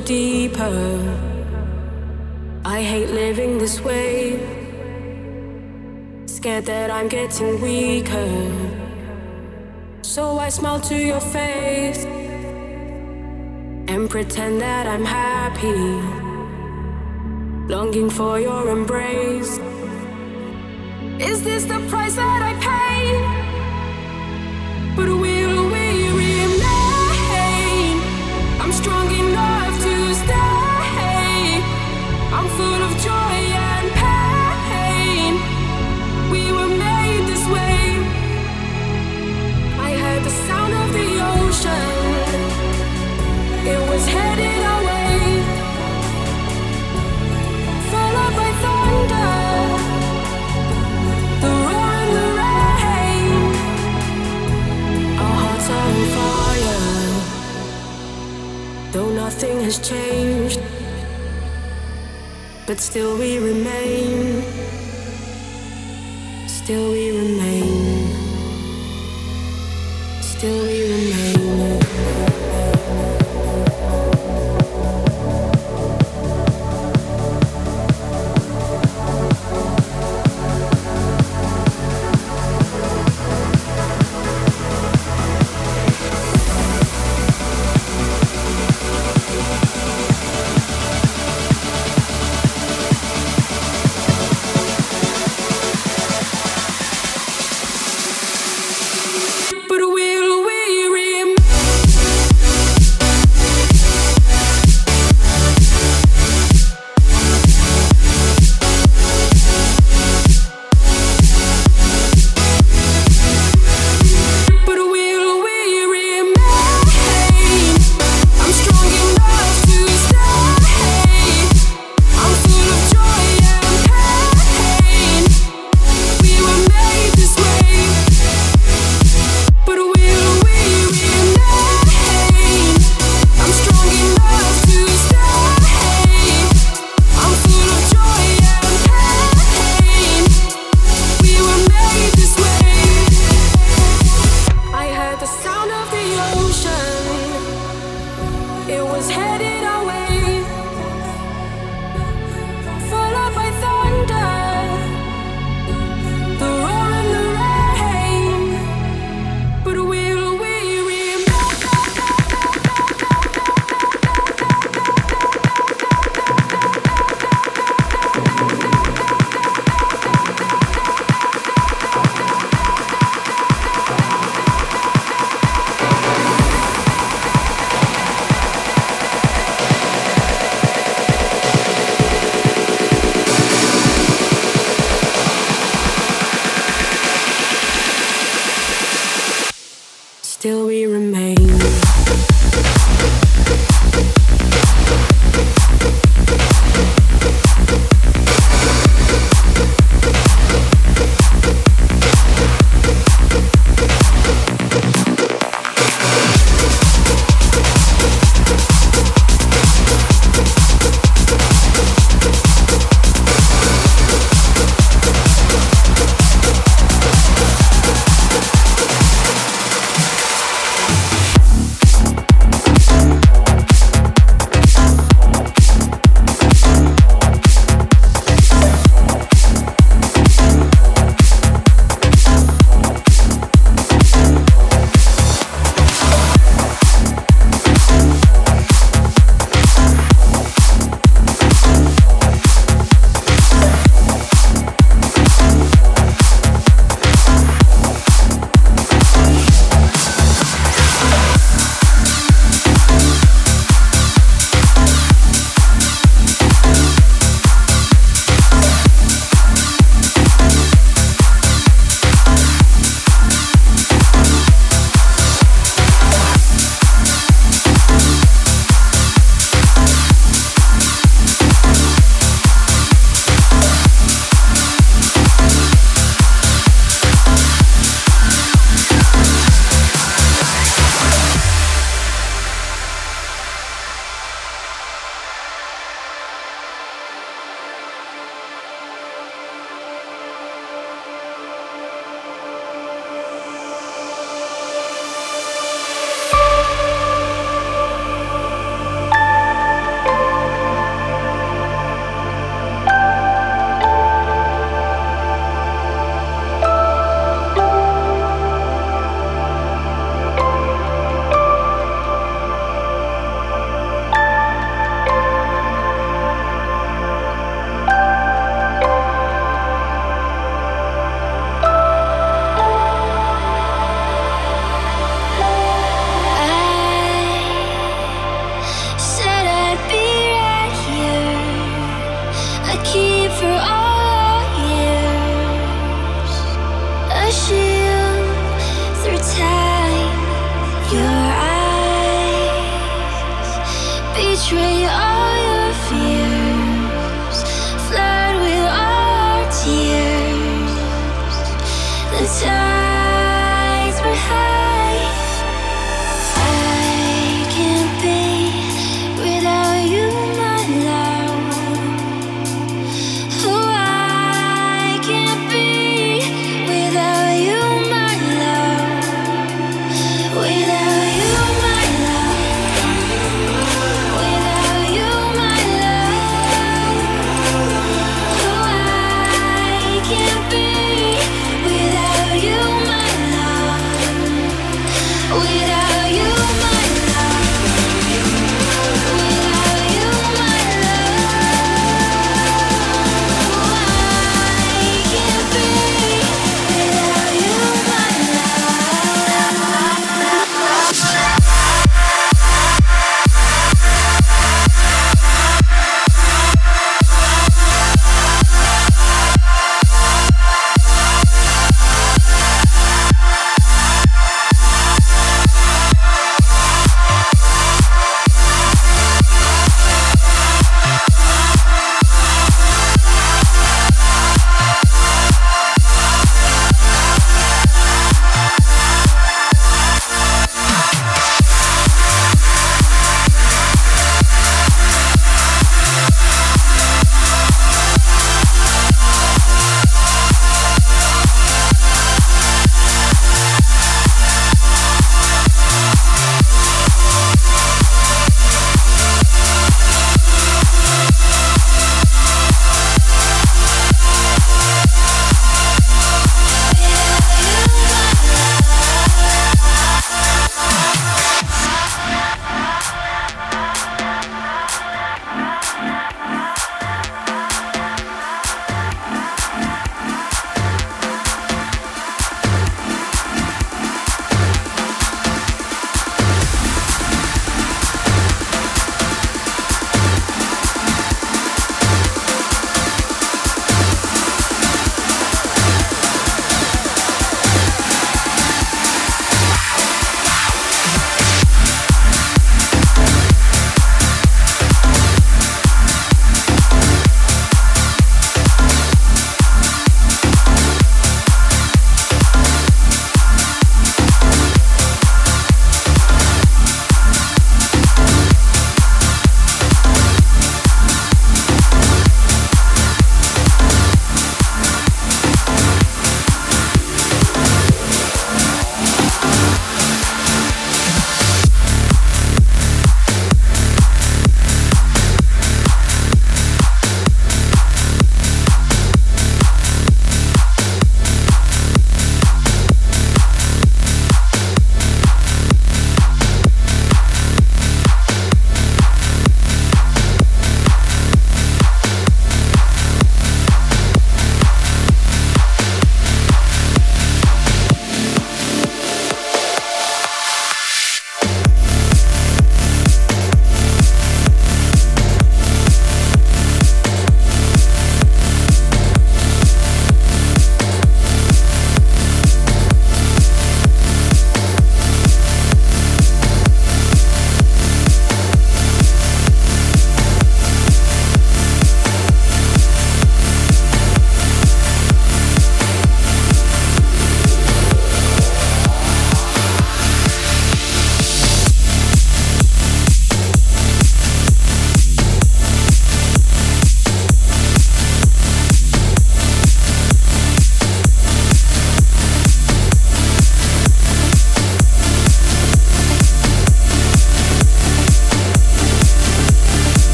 deeper. I hate living this way, scared that I'm getting weaker. So I smile to your face and pretend that I'm happy, longing for your embrace. Is this the price that I has changed, but still we remain. Still we